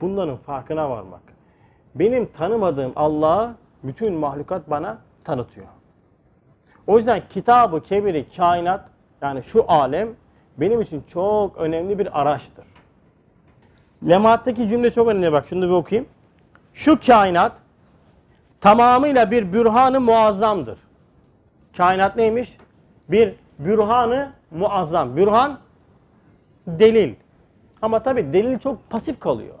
bunların farkına varmak. Benim tanımadığım Allah'ı bütün mahlukat bana tanıtıyor. O yüzden kitabı kebiri kainat yani şu alem benim için çok önemli bir araçtır. Lemattaki cümle çok önemli bak şunu bir okuyayım. Şu kainat tamamıyla bir bürhanı muazzamdır. Kainat neymiş? Bir bürhanı muazzam. Bürhan delil. Ama tabi delil çok pasif kalıyor.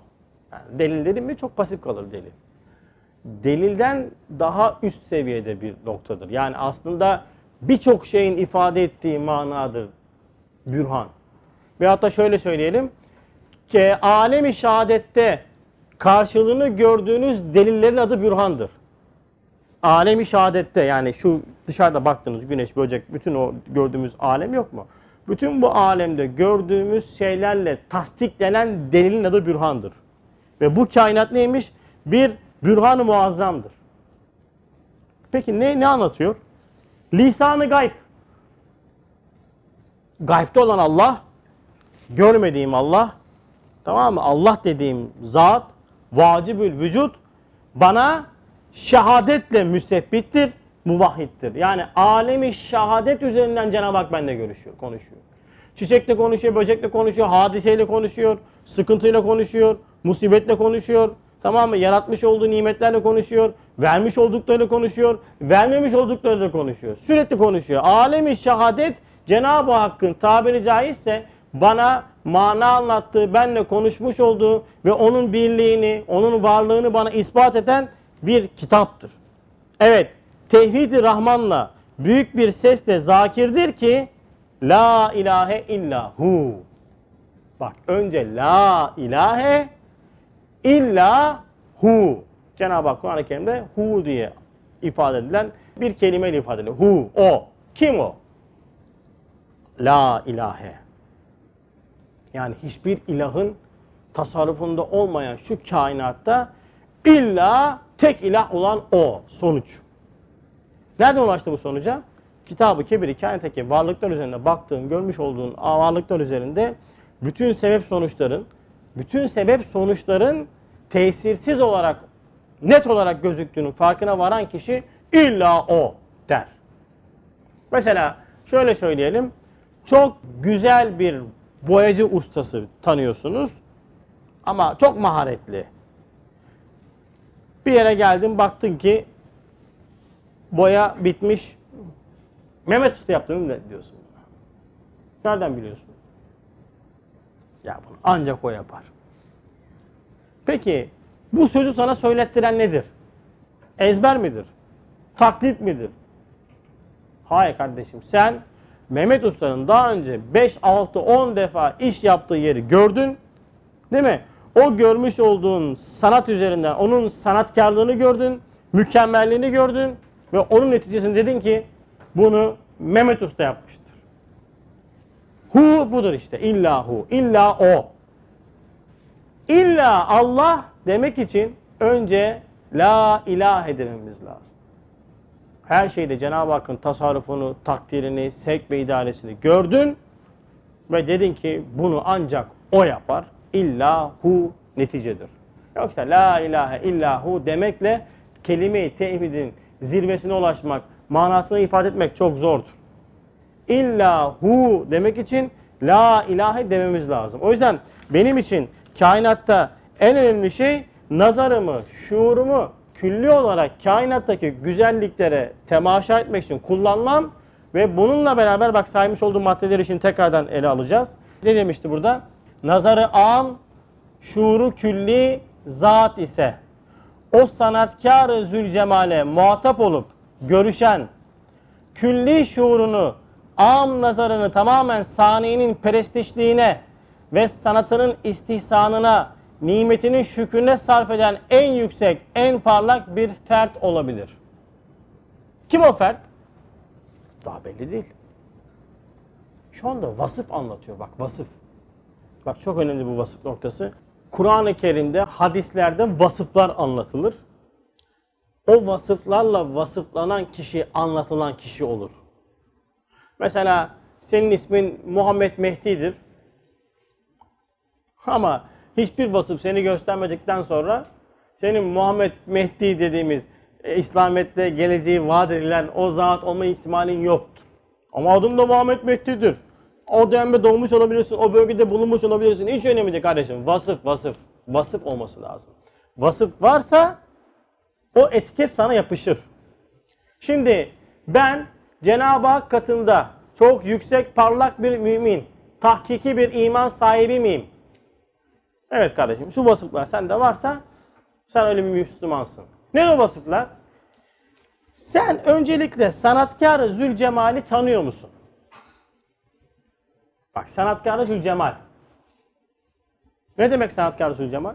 Yani delil dedim mi çok pasif kalır delil. Delilden daha üst seviyede bir noktadır. Yani aslında birçok şeyin ifade ettiği manadır bürhan. Veyahut da şöyle söyleyelim ki alemi şehadette karşılığını gördüğünüz delillerin adı bürhandır. Alemi şehadette yani şu dışarıda baktığınız güneş, böcek, bütün o gördüğümüz alem yok mu? Bütün bu alemde gördüğümüz şeylerle tasdiklenen delilin adı bürhandır. Ve bu kainat neymiş? Bir bürhan-ı muazzamdır. Peki ne, ne anlatıyor? Lisanı gayb. Gaybte olan Allah, görmediğim Allah, tamam mı? Allah dediğim zat, vacibül vücut, bana şehadetle müsebbittir, muvahhittir. Yani alemi şehadet üzerinden Cenab-ı Hak benimle görüşüyor, konuşuyor. Çiçekle konuşuyor, böcekle konuşuyor, hadiseyle konuşuyor, sıkıntıyla konuşuyor, musibetle konuşuyor. Tamam mı? Yaratmış olduğu nimetlerle konuşuyor, vermiş olduklarıyla konuşuyor, vermemiş olduklarıyla konuşuyor. Sürekli konuşuyor. Alemi şehadet Cenab-ı Hakk'ın tabiri caizse bana mana anlattığı, benle konuşmuş olduğu ve onun birliğini, onun varlığını bana ispat eden bir kitaptır. Evet, tevhid-i Rahman'la büyük bir sesle zakirdir ki La ilahe illa hu. Bak önce la ilahe illa hu. Cenab-ı Hak Kur'an-ı Kerim'de hu diye ifade edilen bir kelimeyle ifade edilir. Hu, o. Kim o? La ilahe. Yani hiçbir ilahın tasarrufunda olmayan şu kainatta illa tek ilah olan o sonuç. Nereden ulaştı bu sonuca? Kitabı Kebir'i kainattaki varlıklar üzerinde baktığın, görmüş olduğun varlıklar üzerinde bütün sebep sonuçların, bütün sebep sonuçların tesirsiz olarak, net olarak gözüktüğünün farkına varan kişi illa o der. Mesela şöyle söyleyelim. Çok güzel bir boyacı ustası tanıyorsunuz ama çok maharetli. Bir yere geldin baktın ki boya bitmiş. Mehmet Usta yaptığını ne diyorsun? Nereden biliyorsun? Ya bunu ancak o yapar. Peki bu sözü sana söylettiren nedir? Ezber midir? Taklit midir? Hayır kardeşim sen Mehmet Usta'nın daha önce 5, 6, 10 defa iş yaptığı yeri gördün. Değil mi? O görmüş olduğun sanat üzerinden onun sanatkarlığını gördün, mükemmelliğini gördün ve onun neticesinde dedin ki bunu Mehmet Usta yapmıştır. Hu budur işte. İlla hu. İlla o. İlla Allah demek için önce la ilahe dememiz lazım. Her şeyde Cenab-ı Hakk'ın tasarrufunu, takdirini, sevk ve idaresini gördün ve dedin ki bunu ancak o yapar. İlla hu neticedir. Yoksa la ilahe illa hu demekle kelime-i tevhidin zirvesine ulaşmak, manasını ifade etmek çok zordur. İlla hu demek için la ilahe dememiz lazım. O yüzden benim için kainatta en önemli şey nazarımı, şuurumu külli olarak kainattaki güzelliklere temaşa etmek için kullanmam ve bununla beraber bak saymış olduğum maddeler için tekrardan ele alacağız. Ne demişti burada? Nazarı am, şuuru külli zat ise o sanatkar-ı zülcemale muhatap olup görüşen külli şuurunu, am nazarını tamamen saniyenin perestişliğine ve sanatının istihsanına, nimetinin şükrüne sarf eden en yüksek, en parlak bir fert olabilir. Kim o fert? Daha belli değil. Şu anda vasıf anlatıyor bak vasıf. Bak çok önemli bu vasıf noktası. Kur'an-ı Kerim'de hadislerde vasıflar anlatılır. O vasıflarla vasıflanan kişi anlatılan kişi olur. Mesela senin ismin Muhammed Mehdi'dir. Ama hiçbir vasıf seni göstermedikten sonra senin Muhammed Mehdi dediğimiz e, İslamiyet'te geleceği vaat edilen o zat olma ihtimalin yoktur. Ama adın da Muhammed Mehdi'dir. O dönemde doğmuş olabilirsin, o bölgede bulunmuş olabilirsin. Hiç önemli değil kardeşim. Vasıf, vasıf. Vasıf olması lazım. Vasıf varsa o etiket sana yapışır. Şimdi ben Cenab-ı Hak katında çok yüksek parlak bir mümin, tahkiki bir iman sahibi miyim? Evet kardeşim şu vasıflar sende varsa sen öyle bir Müslümansın. Ne o vasıflar? Sen öncelikle sanatkar Zülcemal'i tanıyor musun? Bak sanatkar Zülcemal. Ne demek sanatkar Zülcemal?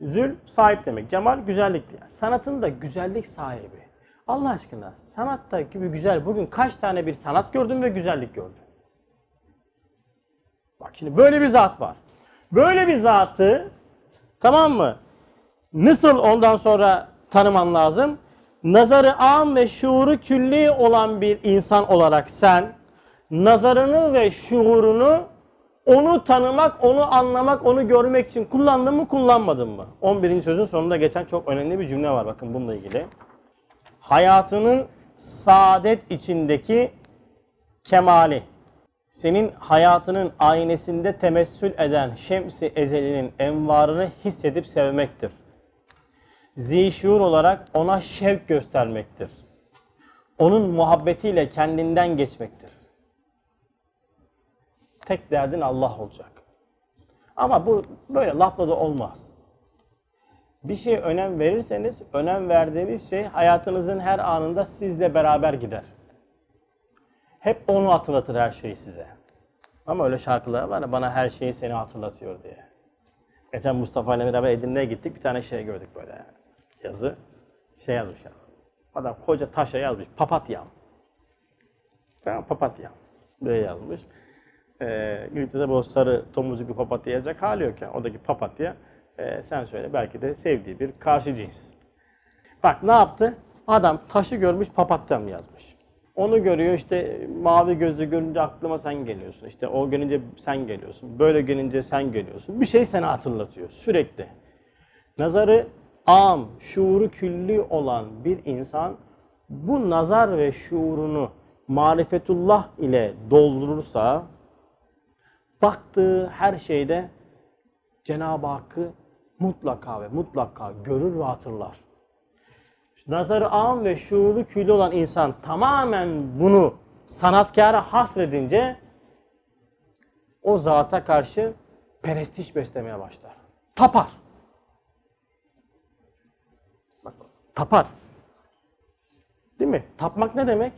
Zül sahip demek. Cemal güzellik diye. Sanatın da güzellik sahibi. Allah aşkına sanatta gibi güzel bugün kaç tane bir sanat gördün ve güzellik gördün? Bak şimdi böyle bir zat var. Böyle bir zatı tamam mı? Nasıl ondan sonra tanıman lazım? Nazarı am ve şuuru külli olan bir insan olarak sen nazarını ve şuurunu onu tanımak, onu anlamak, onu görmek için kullandın mı, kullanmadın mı? 11. sözün sonunda geçen çok önemli bir cümle var bakın bununla ilgili. Hayatının saadet içindeki kemali, senin hayatının aynesinde temessül eden şemsi ezelinin envarını hissedip sevmektir. Zişur olarak ona şevk göstermektir. Onun muhabbetiyle kendinden geçmektir. Tek derdin Allah olacak. Ama bu böyle lafla da olmaz. Bir şeye önem verirseniz, önem verdiğiniz şey hayatınızın her anında sizle beraber gider. Hep onu hatırlatır her şeyi size. Ama öyle şarkılar var ya bana her şeyi seni hatırlatıyor diye. Geçen Mustafa ile beraber Edirne'ye gittik bir tane şey gördük böyle yazı. Şey yazmış ya. Adam koca taşa yazmış papatyam. Ben papatyam diye yazmış. Ee, İngiltere'de bu sarı tomurcuklu papatya yazacak hali yok yani. Oradaki papatya e, sen söyle belki de sevdiği bir karşı cins. Bak ne yaptı? Adam taşı görmüş papatyam yazmış. Onu görüyor işte mavi gözlü görünce aklıma sen geliyorsun. İşte o görünce sen geliyorsun. Böyle görünce sen geliyorsun. Bir şey seni hatırlatıyor sürekli. Nazarı am, şuuru külli olan bir insan bu nazar ve şuurunu marifetullah ile doldurursa baktığı her şeyde Cenab-ı Hakk'ı mutlaka ve mutlaka görür ve hatırlar. Nazarı am ve şuuru külli olan insan tamamen bunu sanatkara hasredince o zata karşı perestiş beslemeye başlar. Tapar. Bak, tapar. Değil mi? Tapmak ne demek?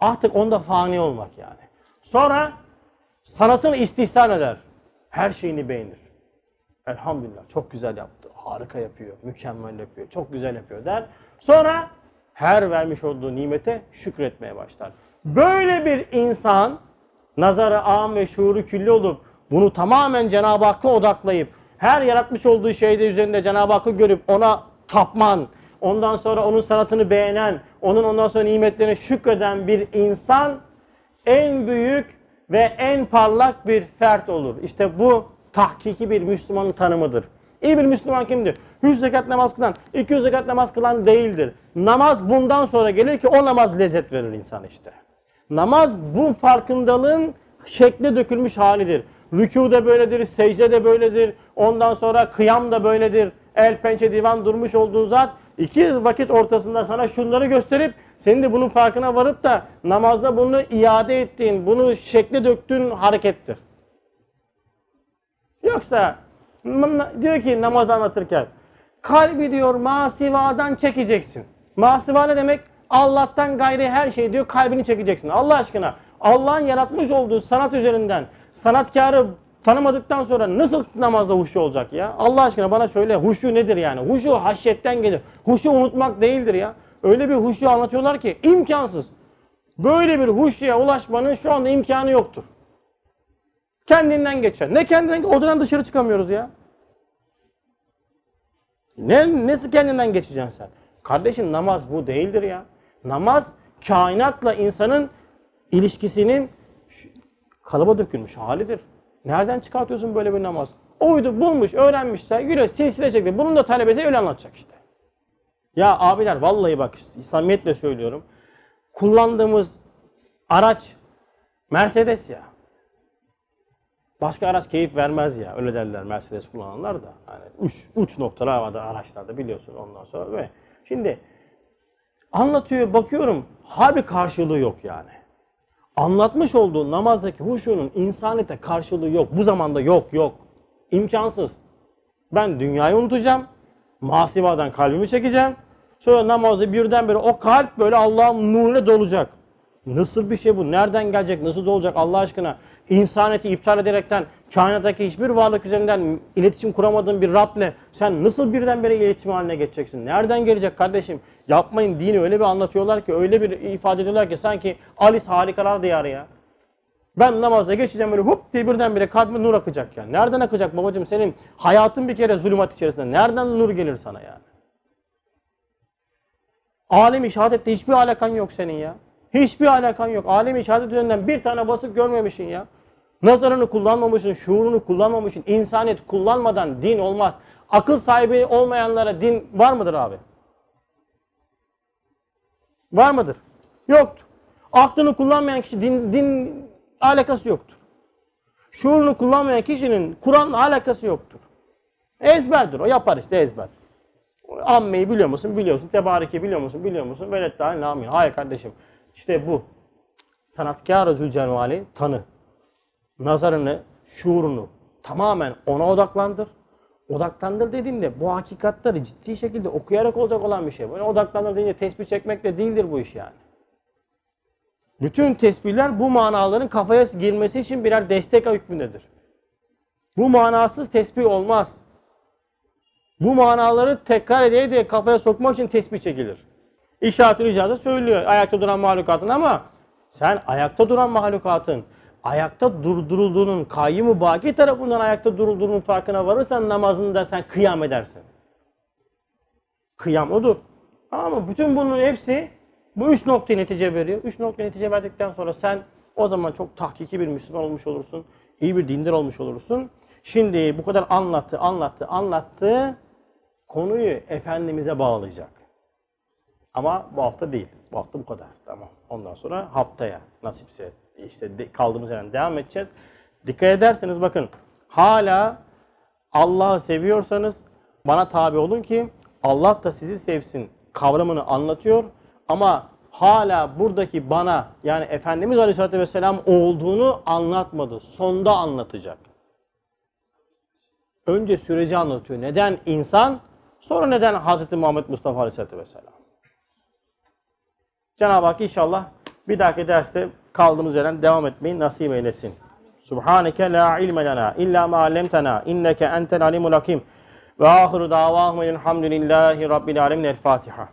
Artık onda fani olmak yani. Sonra sanatını istihsan eder. Her şeyini beğenir. Elhamdülillah çok güzel yaptı. Harika yapıyor. Mükemmel yapıyor. Çok güzel yapıyor der. Sonra her vermiş olduğu nimete şükretmeye başlar. Böyle bir insan nazarı am ve şuuru külli olup bunu tamamen Cenab-ı Hakk'a odaklayıp her yaratmış olduğu şeyde üzerinde Cenab-ı Hakk'ı görüp ona tapman, ondan sonra onun sanatını beğenen, onun ondan sonra nimetlerine şükreden bir insan en büyük ve en parlak bir fert olur. İşte bu tahkiki bir Müslümanın tanımıdır. İyi bir Müslüman kimdir? 100 zekat namaz kılan, 200 zekat namaz kılan değildir. Namaz bundan sonra gelir ki o namaz lezzet verir insan işte. Namaz bu farkındalığın şekle dökülmüş halidir. Rükû de böyledir, secde de böyledir. Ondan sonra kıyam da böyledir. El pençe divan durmuş olduğun zat iki vakit ortasında sana şunları gösterip senin de bunun farkına varıp da namazda bunu iade ettiğin, bunu şekle döktüğün harekettir. Yoksa diyor ki namaz anlatırken kalbi diyor masivadan çekeceksin. Masiva ne demek? Allah'tan gayri her şey diyor kalbini çekeceksin. Allah aşkına Allah'ın yaratmış olduğu sanat üzerinden sanatkarı tanımadıktan sonra nasıl namazda huşu olacak ya? Allah aşkına bana söyle huşu nedir yani? Huşu haşyetten gelir. Huşu unutmak değildir ya. Öyle bir huşu anlatıyorlar ki imkansız. Böyle bir huşuya ulaşmanın şu anda imkanı yoktur. Kendinden geçer. Ne kendinden Odadan dışarı çıkamıyoruz ya. Ne, nasıl kendinden geçeceksin sen? Kardeşim namaz bu değildir ya. Namaz kainatla insanın ilişkisinin kalıba dökülmüş halidir. Nereden çıkartıyorsun böyle bir namaz? Oydu bulmuş, öğrenmişse yürü silsile çekti. Bunun da talebesi öyle anlatacak işte. Ya abiler vallahi bak İslamiyetle söylüyorum. Kullandığımız araç Mercedes ya. Başka araç keyif vermez ya. Öyle derler Mercedes kullananlar da. Yani uç, uç noktalar vardı araçlarda biliyorsun ondan sonra. Ve şimdi anlatıyor bakıyorum harbi karşılığı yok yani. Anlatmış olduğu namazdaki huşunun insaniyete karşılığı yok. Bu zamanda yok yok. İmkansız. Ben dünyayı unutacağım. Masivadan kalbimi çekeceğim. Sonra namazda birdenbire o kalp böyle Allah'ın nuruyla dolacak. Nasıl bir şey bu? Nereden gelecek? Nasıl dolacak Allah aşkına? İnsaniyeti iptal ederekten kainattaki hiçbir varlık üzerinden iletişim kuramadığın bir Rab'le sen nasıl birdenbire iletişim haline geçeceksin? Nereden gelecek kardeşim? Yapmayın dini öyle bir anlatıyorlar ki öyle bir ifade ediyorlar ki sanki Alice harikalar diyarı ya. Ben namazda geçeceğim böyle hop diye birdenbire kalbime nur akacak yani. Nereden akacak babacığım? Senin hayatın bir kere zulümat içerisinde. Nereden nur gelir sana yani? Alem-i şehadette hiçbir alakan yok senin ya. Hiçbir alakan yok. Alem-i şehadet üzerinden bir tane basıp görmemişsin ya. Nazarını kullanmamışsın, şuurunu kullanmamışsın. İnsaniyet kullanmadan din olmaz. Akıl sahibi olmayanlara din var mıdır abi? Var mıdır? Yoktur. Aklını kullanmayan kişi din, din alakası yoktur. Şuurunu kullanmayan kişinin Kur'an'la alakası yoktur. Ezberdir o yapar işte ezber. Ammeyi biliyor musun? Biliyorsun. Tebariki biliyor musun? Biliyor musun? Velet amin. Hayır kardeşim. İşte bu. Sanatkar Zülcelali tanı. Nazarını, şuurunu tamamen ona odaklandır. Odaklandır dediğimde bu hakikatleri ciddi şekilde okuyarak olacak olan bir şey. Böyle odaklandır deyince tesbih çekmek de değildir bu iş yani. Bütün tesbihler bu manaların kafaya girmesi için birer destek hükmündedir. Bu manasız tesbih olmaz. Bu manaları tekrar edeye diye kafaya sokmak için tesbih çekilir. İşaret-ül icazı söylüyor ayakta duran mahlukatın ama sen ayakta duran mahlukatın ayakta durdurulduğunun kayyum baki tarafından ayakta durulduğunun farkına varırsan namazında sen kıyam edersin. Kıyam odur. Ama bütün bunun hepsi bu üç noktaya netice veriyor. Üç noktaya netice verdikten sonra sen o zaman çok tahkiki bir Müslüman olmuş olursun. İyi bir dindar olmuş olursun. Şimdi bu kadar anlattı, anlattı, anlattı. Konuyu Efendimiz'e bağlayacak. Ama bu hafta değil. Bu hafta bu kadar. Tamam. Ondan sonra haftaya nasipse işte kaldığımız yerden devam edeceğiz. Dikkat ederseniz bakın hala Allah'ı seviyorsanız bana tabi olun ki Allah da sizi sevsin kavramını anlatıyor ama hala buradaki bana yani Efendimiz Aleyhisselatü Vesselam olduğunu anlatmadı. Sonda anlatacak. Önce süreci anlatıyor. Neden insan? Sonra neden Hz. Muhammed Mustafa Aleyhisselatü Vesselam? Cenab-ı Hak inşallah bir dahaki derste kaldığımız yerden devam etmeyi nasip eylesin. Subhaneke la ilme lena illa ma allemtena inneke entel alimul hakim. Ve ahiru davahum elhamdülillahi rabbil alemin. El Fatiha.